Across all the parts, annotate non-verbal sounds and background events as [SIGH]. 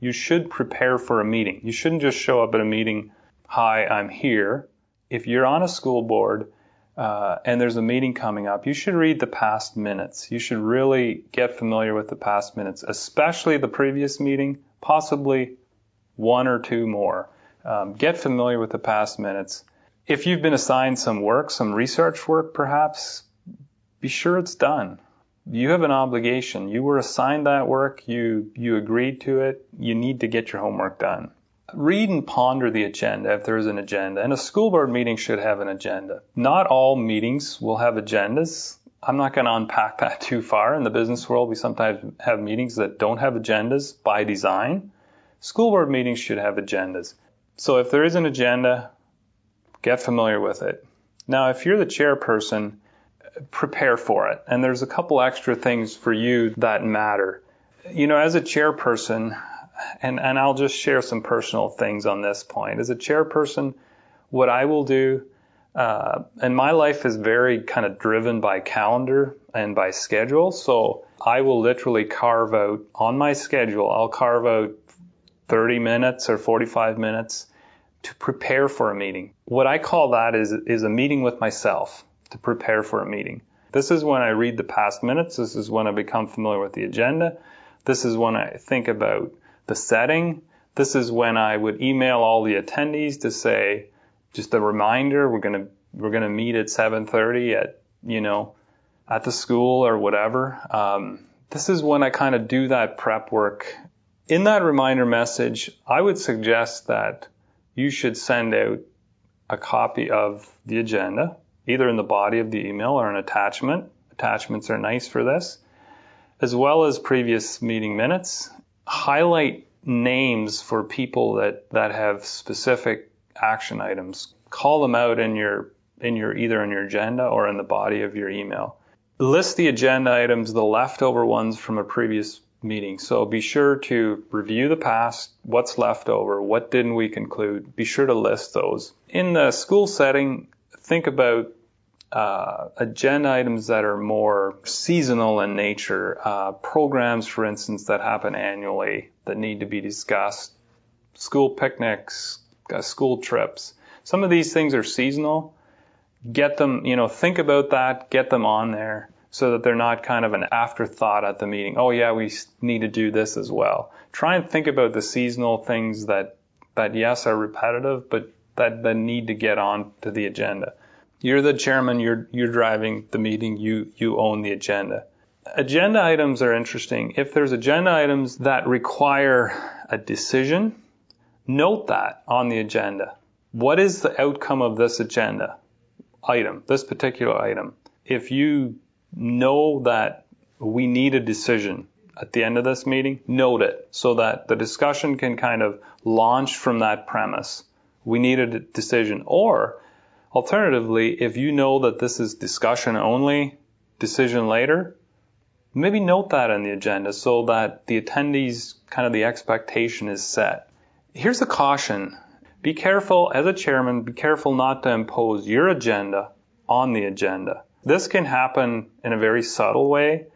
You should prepare for a meeting. You shouldn't just show up at a meeting, hi, I'm here. If you're on a school board uh, and there's a meeting coming up, you should read the past minutes. You should really get familiar with the past minutes, especially the previous meeting, possibly one or two more. Um, get familiar with the past minutes. If you've been assigned some work, some research work perhaps, be sure it's done. You have an obligation. You were assigned that work. You, you agreed to it. You need to get your homework done. Read and ponder the agenda if there is an agenda. And a school board meeting should have an agenda. Not all meetings will have agendas. I'm not going to unpack that [LAUGHS] too far. In the business world, we sometimes have meetings that don't have agendas by design. School board meetings should have agendas. So if there is an agenda, get familiar with it. Now, if you're the chairperson, prepare for it. And there's a couple extra things for you that matter. You know, as a chairperson, and, and I'll just share some personal things on this point. As a chairperson, what I will do, uh, and my life is very kind of driven by calendar and by schedule. So I will literally carve out on my schedule, I'll carve out 30 minutes or 45 minutes to prepare for a meeting. What I call that is, is a meeting with myself to prepare for a meeting. This is when I read the past minutes. This is when I become familiar with the agenda. This is when I think about the setting. This is when I would email all the attendees to say, just a reminder, we're to, we're to meet at 730 at, you know, at the school or whatever. Um, this is when I kind of do that prep work. In that reminder message, I would suggest that you should send out a copy of the agenda either in the body of the email or an attachment. Attachments are nice for this, as well as previous meeting minutes. Highlight names for people that, that have specific action items. Call them out in your, in your, either in your agenda or in the body of your email. List the agenda items, the leftover ones from a previous meeting. So be sure to review the past, what's left over, what didn't we conclude. Be sure to list those. In the school setting, think about uh, agenda items that are more seasonal in nature, uh, programs, for instance, that happen annually that need to be discussed, school picnics, uh, school trips. Some of these things are seasonal. Get them, you know, think about that, get them on there so that they're not kind of an afterthought at the meeting. Oh yeah, we need to do this as well. Try and think about the seasonal things that, that yes are repetitive, but that, that need to get on to the agenda. You're the chairman, you're, you're driving the meeting, you, you own the agenda. Agenda items are interesting. If there's agenda items that require a decision, note that on the agenda. What is the outcome of this agenda item, this particular item? If you know that we need a decision at the end of this meeting, note it so that the discussion can kind of launch from that premise. We need a decision. Or Alternatively, if you know that this is discussion only, decision later, maybe note that in the agenda so that the attendees kind of the expectation is set. Here's a caution. Be careful as a chairman, be careful not to impose your agenda on the agenda. This can happen in a very subtle way.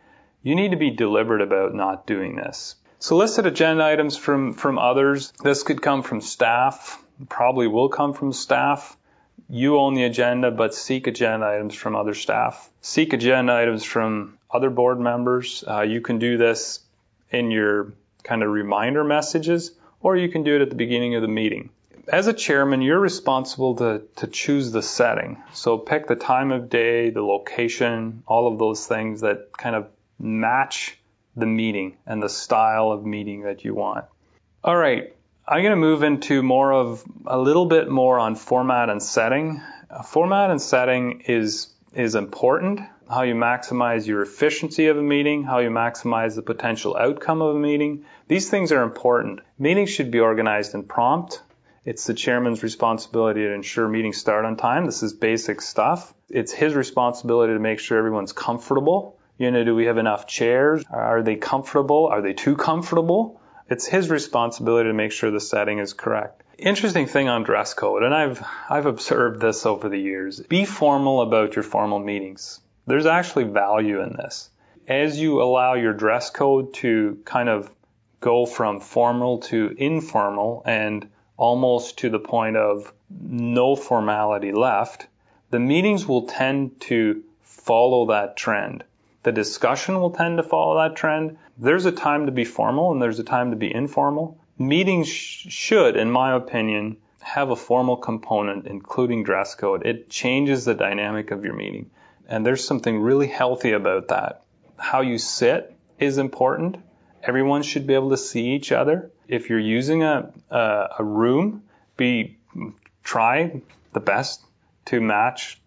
You need to be deliberate about not doing this. Solicit agenda items from, from others. This could come from staff, probably will come from staff you own the agenda, but seek agenda items from other staff. Seek agenda items from other board members. Uh, you can do this in your kind of reminder messages, or you can do it at the beginning of the meeting. As a chairman, you're responsible to, to choose the setting. So pick the time of day, the location, all of those things that kind of match the meeting and the style of meeting that you want. All right. I'm going to move into more of a little bit more on format and setting. Uh, format and setting is is important. How you maximize your efficiency of a meeting, how you maximize the potential outcome of a meeting. These things are important. Meetings should be organized and prompt. It's the chairman's responsibility to ensure meetings start on time. This is basic stuff. It's his responsibility to make sure everyone's comfortable. You know, do we have enough chairs? Are they comfortable? Are they too comfortable? It's his responsibility to make sure the setting is correct. Interesting thing on dress code, and I've I've observed this over the years. Be formal about your formal meetings. There's actually value in this. As you allow your dress code to kind of go from formal to informal and almost to the point of no formality left, the meetings will tend to follow that trend. The discussion will tend to follow that trend. There's a time to be formal and there's a time to be informal. Meetings sh- should, in my opinion, have a formal component, including dress code. It changes the dynamic of your meeting. And there's something really healthy about that. How you sit is important. Everyone should be able to see each other. If you're using a, a, a room, be try the best to match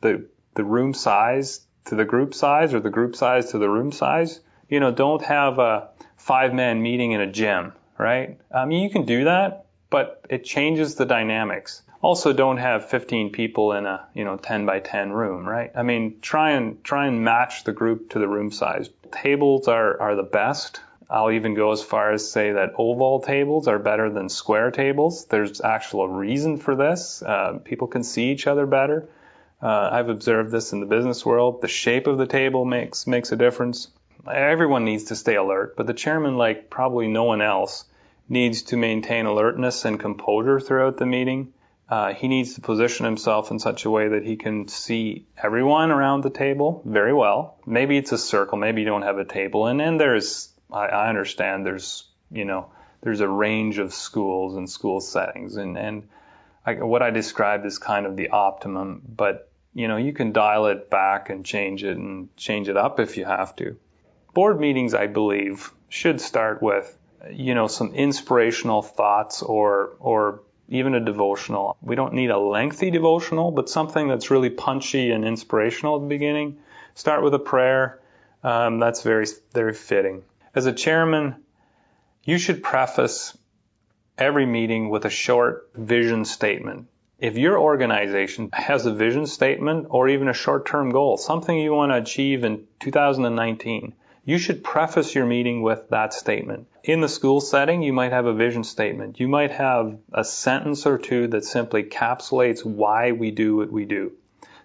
the the room size to the group size or the group size to the room size. You know, don't have a five man meeting in a gym, right? I mean, you can do that, but it changes the dynamics. Also, don't have 15 people in a, you know, 10 by 10 room, right? I mean, try and, try and match the group to the room size. Tables are, are the best. I'll even go as far as say that oval tables are better than square tables. There's actual reason for this. Uh, people can see each other better. Uh, I've observed this in the business world. The shape of the table makes makes a difference. Everyone needs to stay alert, but the chairman, like probably no one else, needs to maintain alertness and composure throughout the meeting. Uh, he needs to position himself in such a way that he can see everyone around the table very well. Maybe it's a circle, maybe you don't have a table, and then there's I, I understand there's you know there's a range of schools and school settings, and and I, what I described is kind of the optimum, but you know, you can dial it back and change it and change it up if you have to. Board meetings, I believe, should start with, you know, some inspirational thoughts or, or even a devotional. We don't need a lengthy devotional, but something that's really punchy and inspirational at the beginning. Start with a prayer. Um, that's very, very fitting. As a chairman, you should preface every meeting with a short vision statement. If your organization has a vision statement or even a short-term goal, something you want to achieve in 2019, you should preface your meeting with that statement. In the school setting, you might have a vision statement. You might have a sentence or two that simply encapsulates why we do what we do.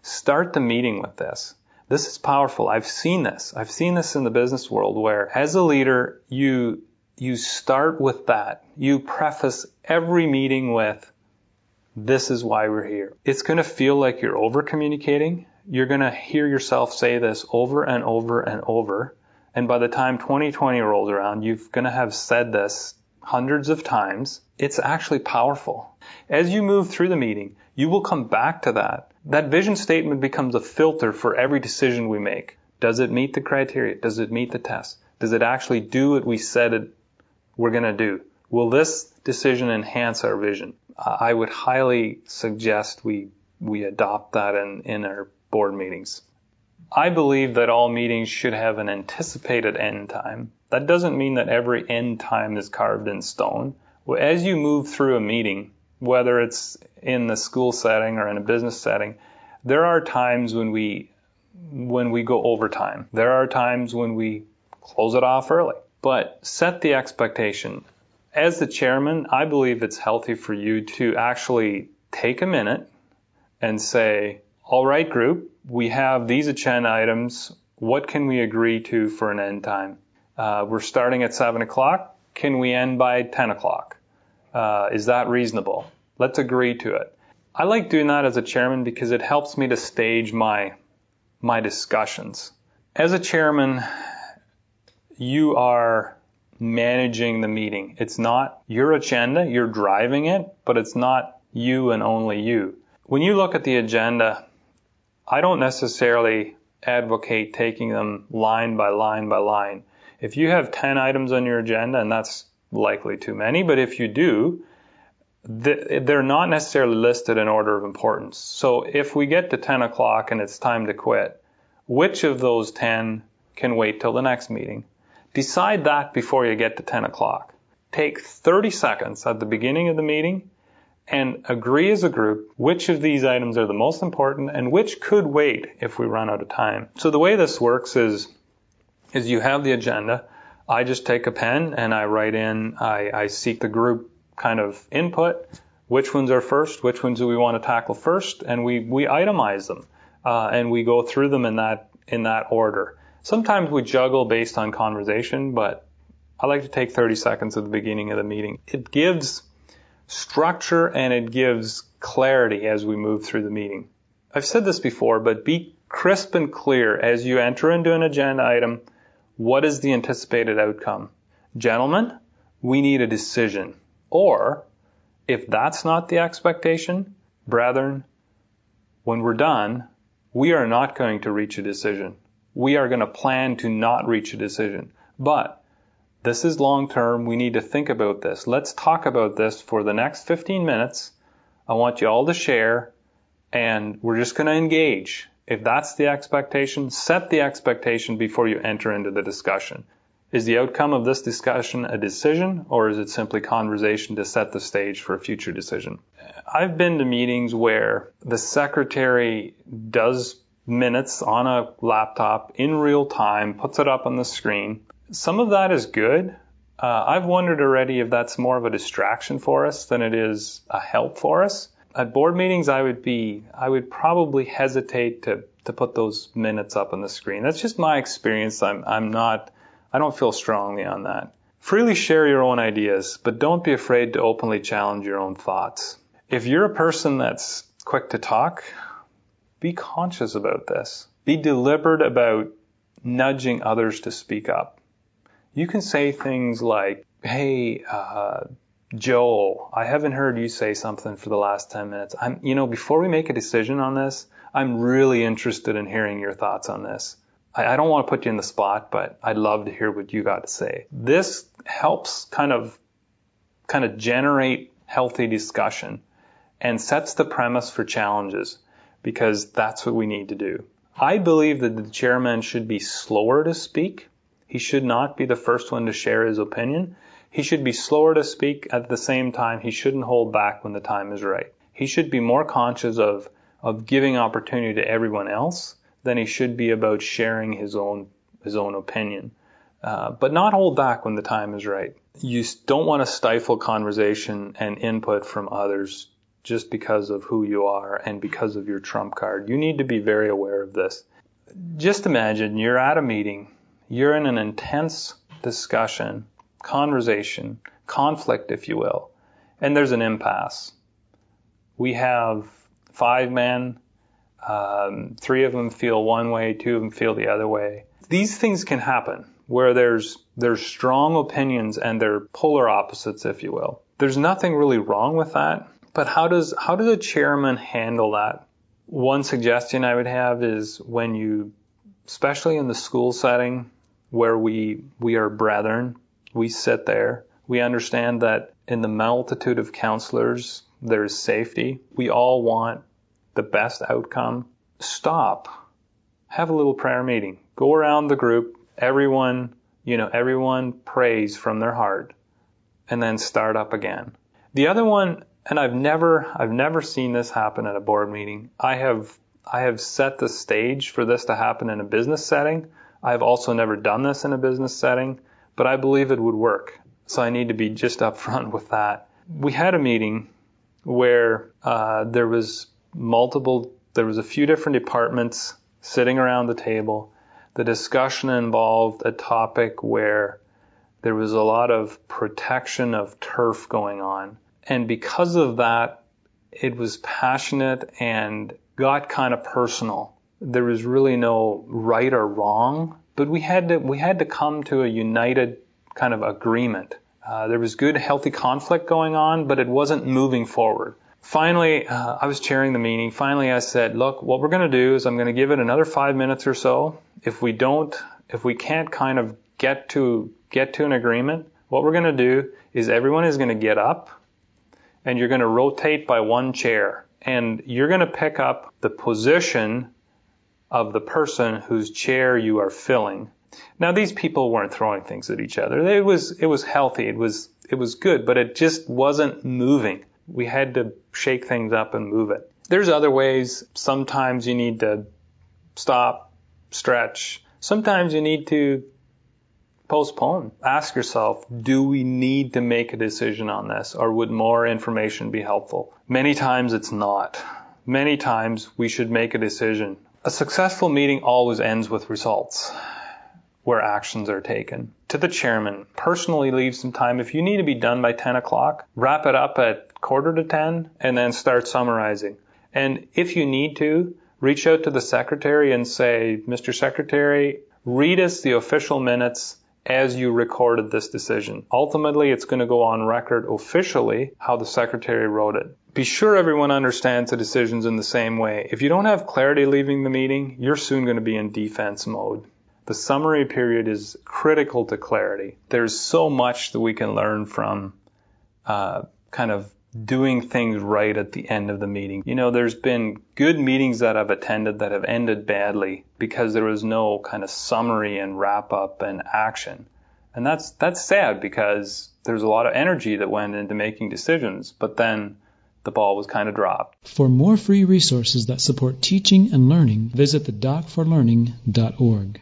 Start the meeting with this. This is powerful. I've seen this. I've seen this in the business world where as a leader, you, you start with that. You preface every meeting with, this is why we're here. It's going to feel like you're over communicating. You're going to hear yourself say this over and over and over. And by the time 2020 rolls around, you're going to have said this hundreds of times. It's actually powerful. As you move through the meeting, you will come back to that. That vision statement becomes a filter for every decision we make. Does it meet the criteria? Does it meet the test? Does it actually do what we said it, we're going to do? Will this decision enhance our vision? I would highly suggest we we adopt that in, in our board meetings. I believe that all meetings should have an anticipated end time. That doesn't mean that every end time is carved in stone. As you move through a meeting, whether it's in the school setting or in a business setting, there are times when we when we go overtime. There are times when we close it off early. But set the expectation as the chairman, I believe it's healthy for you to actually take a minute and say, all right, group, we have these agenda items. What can we agree to for an end time? Uh, we're starting at 7 o'clock. Can we end by 10 o'clock? Uh, is that reasonable? Let's agree to it. I like doing that as a chairman because it helps me to stage my, my discussions. As a chairman, you are managing the meeting. It's not your agenda, you're driving it, but it's not you and only you. When you look at the agenda, I don't necessarily advocate taking them line by line by line. If you have 10 items on your agenda, and that's likely too many, but if you do, they're not necessarily listed in order of importance. So if we get to 10 o'clock and it's time to quit, which of those 10 can wait till the next meeting? Decide that before you get to 10 o'clock. Take 30 seconds at the beginning of the meeting and agree as a group which of these items are the most important and which could wait if we run out of time. So the way this works is, is you have the agenda. I just take a pen and I write in, I, I seek the group kind of input. Which ones are first? Which ones do we want to tackle first? And we, we itemize them. Uh, and we go through them in that, in that order. Sometimes we juggle based on conversation, but I like to take 30 seconds at the beginning of the meeting. It gives structure and it gives clarity as we move through the meeting. I've said this before, but be crisp and clear as you enter into an agenda item. What is the anticipated outcome? Gentlemen, we need a decision. Or, if that's not the expectation, brethren, when we're done, we are not going to reach a decision. We are going to plan to not reach a decision. But this is long term. We need to think about this. Let's talk about this for the next 15 minutes. I want you all to share and we're just going to engage. If that's the expectation, set the expectation before you enter into the discussion. Is the outcome of this discussion a decision or is it simply conversation to set the stage for a future decision? I've been to meetings where the secretary does minutes on a laptop in real time, puts it up on the screen, some of that is good. Uh, I've wondered already if that's more of a distraction for us than it is a help for us. At board meetings, I would be, I would probably hesitate to, to put those minutes up on the screen. That's just my experience. I'm, I'm not, I don't feel strongly on that. Freely share your own ideas, but don't be afraid to openly challenge your own thoughts. If you're a person that's quick to talk, be conscious about this. Be deliberate about nudging others to speak up you can say things like, hey, uh, Joel, I haven't heard you say something for the last 10 minutes. I'm, you know, before we make a decision on this, I'm really interested in hearing your thoughts on this. I, I don't want to put you in the spot, but I'd love to hear what you got to say. This helps kind of, kind of generate healthy discussion and sets the premise for challenges because that's what we need to do. I believe that the chairman should be slower to speak he should not be the first one to share his opinion. He should be slower to speak at the same time. He shouldn't hold back when the time is right. He should be more conscious of, of giving opportunity to everyone else than he should be about sharing his own, his own opinion. Uh, but not hold back when the time is right. You don't want to stifle conversation and input from others just because of who you are and because of your trump card. You need to be very aware of this. Just imagine you're at a meeting you're in an intense discussion, conversation, conflict, if you will, and there's an impasse. We have five men, um, three of them feel one way, two of them feel the other way. These things can happen where there's there's strong opinions and they're polar opposites, if you will. There's nothing really wrong with that, but how does how does a chairman handle that? One suggestion I would have is when you, especially in the school setting, where we, we are brethren. We sit there. We understand that in the multitude of counselors, there is safety. We all want the best outcome. Stop. Have a little prayer meeting. Go around the group. Everyone, you know, everyone prays from their heart and then start up again. The other one, and I've never, I've never seen this happen at a board meeting. I have, I have set the stage for this to happen in a business setting. I've also never done this in a business setting, but I believe it would work. So I need to be just [LAUGHS] upfront with that. We had a meeting where uh, there was multiple, there was a few different departments sitting around the table. The discussion involved a topic where there was a lot of protection of turf going on. And because of that, it was passionate and got kind of personal there was really no right or wrong, but we had to we had to come to a united kind of agreement. Uh, there was good, healthy conflict going on, but it wasn't moving forward. Finally, uh, I was chairing the meeting. Finally, I said, "Look, what we're going to do is I'm going to give it another five minutes or so. If we don't, if we can't kind of get to get to an agreement, what we're going to do is everyone is going to get up, and you're going to rotate by one chair, and you're going to pick up the position of the person whose chair you are filling. Now these people weren't throwing things at each other. It was it was healthy. It was it was good, but it just wasn't moving. We had to shake things up and move it. There's other ways. Sometimes you need to stop, stretch. Sometimes you need to postpone. Ask yourself, do we need to make a decision on this or would more information be helpful? Many times it's not. Many times we should make a decision a successful meeting always ends with results. where actions are taken. To the chairman, personally leave some time. If you need to be done by 10 o'clock, wrap it up at quarter to 10 and then start summarizing. And if you need to, reach out to the secretary and say, Mr. Secretary, read us the official minutes as you recorded this decision. Ultimately, it's going to go on record officially how the secretary wrote it. Be sure everyone understands the decisions in the same way. If you don't have clarity leaving the meeting, you're soon going to be in defense mode. The summary period is critical to clarity. There's so much that we can learn from uh, kind of doing things right at the end of the meeting. You know, there's been good meetings that I've attended that have ended badly because there was no kind of summary and wrap up and action. And that's that's sad because there's a lot of energy that went into making decisions, but then the ball was kind of dropped. For more free resources that support teaching and learning, visit the docforlearning.org.